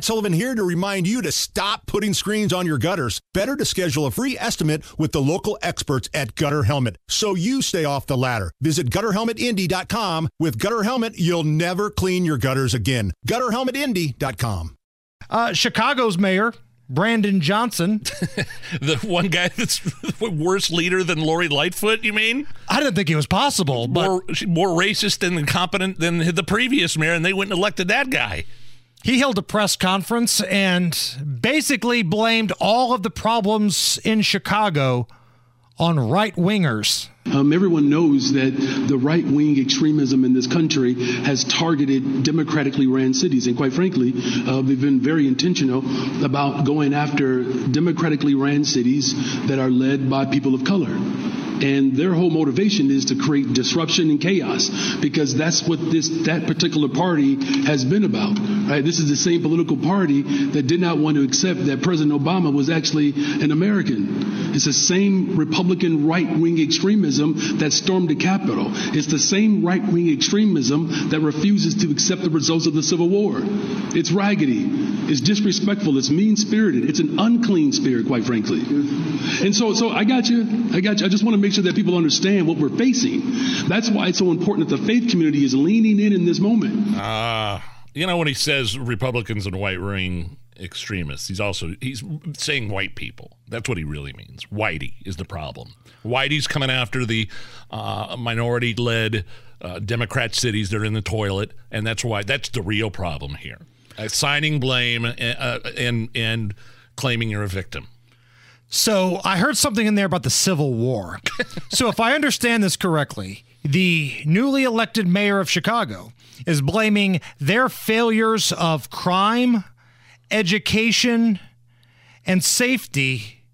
Matt Sullivan here to remind you to stop putting screens on your gutters. Better to schedule a free estimate with the local experts at Gutter Helmet so you stay off the ladder. Visit gutterhelmetindy.com. With Gutter Helmet, you'll never clean your gutters again. Gutterhelmetindy.com. Uh, Chicago's mayor, Brandon Johnson. the one guy that's worse leader than Lori Lightfoot, you mean? I didn't think it was possible, but more, more racist and incompetent than the previous mayor, and they went and elected that guy. He held a press conference and basically blamed all of the problems in Chicago on right wingers. Um, everyone knows that the right wing extremism in this country has targeted democratically ran cities. And quite frankly, uh, we've been very intentional about going after democratically ran cities that are led by people of color. And their whole motivation is to create disruption and chaos because that's what this that particular party has been about. Right? This is the same political party that did not want to accept that President Obama was actually an American. It's the same Republican right-wing extremism that stormed the Capitol. It's the same right-wing extremism that refuses to accept the results of the Civil War. It's raggedy. It's disrespectful. It's mean-spirited. It's an unclean spirit, quite frankly. And so, so I got you. I got you. I just want to make sure that people understand what we're facing. That's why it's so important that the faith community is leaning in in this moment. Ah. Uh, you know when he says Republicans and white ring extremists. He's also he's saying white people. That's what he really means. Whitey is the problem. Whitey's coming after the uh, minority-led uh, Democrat cities that are in the toilet, and that's why that's the real problem here. Assigning blame uh, and and claiming you're a victim. So I heard something in there about the Civil War. so if I understand this correctly, the newly elected mayor of Chicago is blaming their failures of crime education, and safety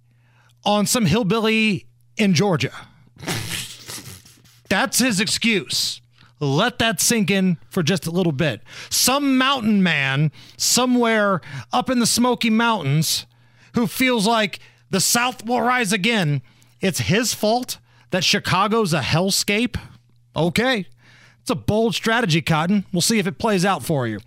on some hillbilly in Georgia. That's his excuse. Let that sink in for just a little bit. Some mountain man somewhere up in the Smoky Mountains who feels like the South will rise again. It's his fault that Chicago's a hellscape? Okay. It's a bold strategy, Cotton. We'll see if it plays out for you.